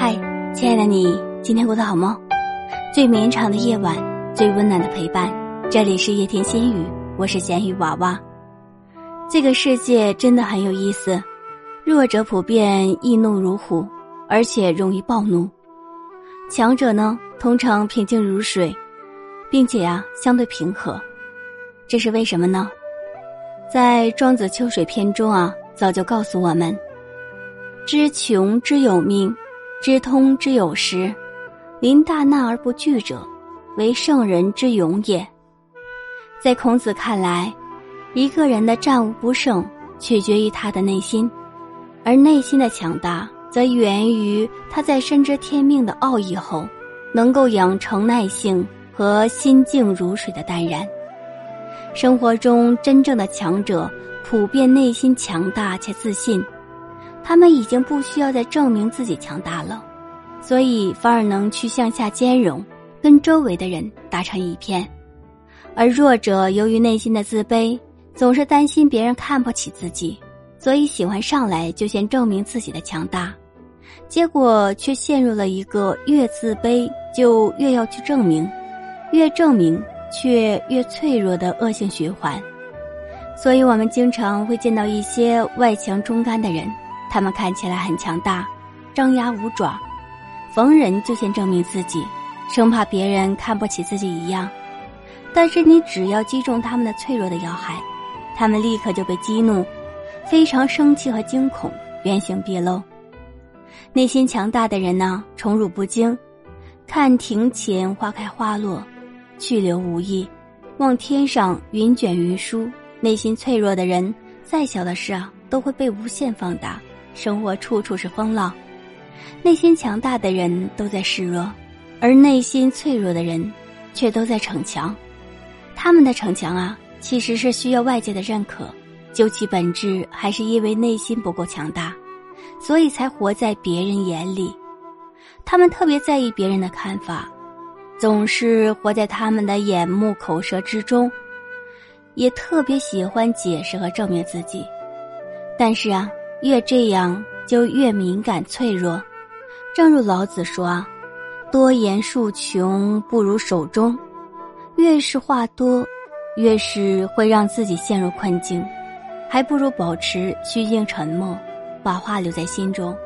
嗨亲爱的你，今天过得好吗？最绵长的夜晚，最温暖的陪伴。这里是夜天心语，我是咸鱼娃娃。这个世界真的很有意思，弱者普遍易怒如虎，而且容易暴怒；强者呢，通常平静如水，并且啊，相对平和。这是为什么呢？在《庄子·秋水篇》中啊，早就告诉我们：知穷之有命。知通之有时，临大难而不惧者，为圣人之勇也。在孔子看来，一个人的战无不胜取决于他的内心，而内心的强大则源于他在深知天命的奥义后，能够养成耐性和心静如水的淡然。生活中真正的强者，普遍内心强大且自信。他们已经不需要再证明自己强大了，所以反而能去向下兼容，跟周围的人打成一片。而弱者由于内心的自卑，总是担心别人看不起自己，所以喜欢上来就先证明自己的强大，结果却陷入了一个越自卑就越要去证明，越证明却越脆弱的恶性循环。所以我们经常会见到一些外强中干的人。他们看起来很强大，张牙舞爪，逢人就先证明自己，生怕别人看不起自己一样。但是你只要击中他们的脆弱的要害，他们立刻就被激怒，非常生气和惊恐，原形毕露。内心强大的人呢，宠辱不惊，看庭前花开花落，去留无意，望天上云卷云舒。内心脆弱的人，再小的事啊，都会被无限放大。生活处处是风浪，内心强大的人都在示弱，而内心脆弱的人却都在逞强。他们的逞强啊，其实是需要外界的认可，究其本质还是因为内心不够强大，所以才活在别人眼里。他们特别在意别人的看法，总是活在他们的眼目口舌之中，也特别喜欢解释和证明自己。但是啊。越这样就越敏感脆弱，正如老子说：“多言数穷不如守中。”越是话多，越是会让自己陷入困境，还不如保持虚静沉默，把话留在心中。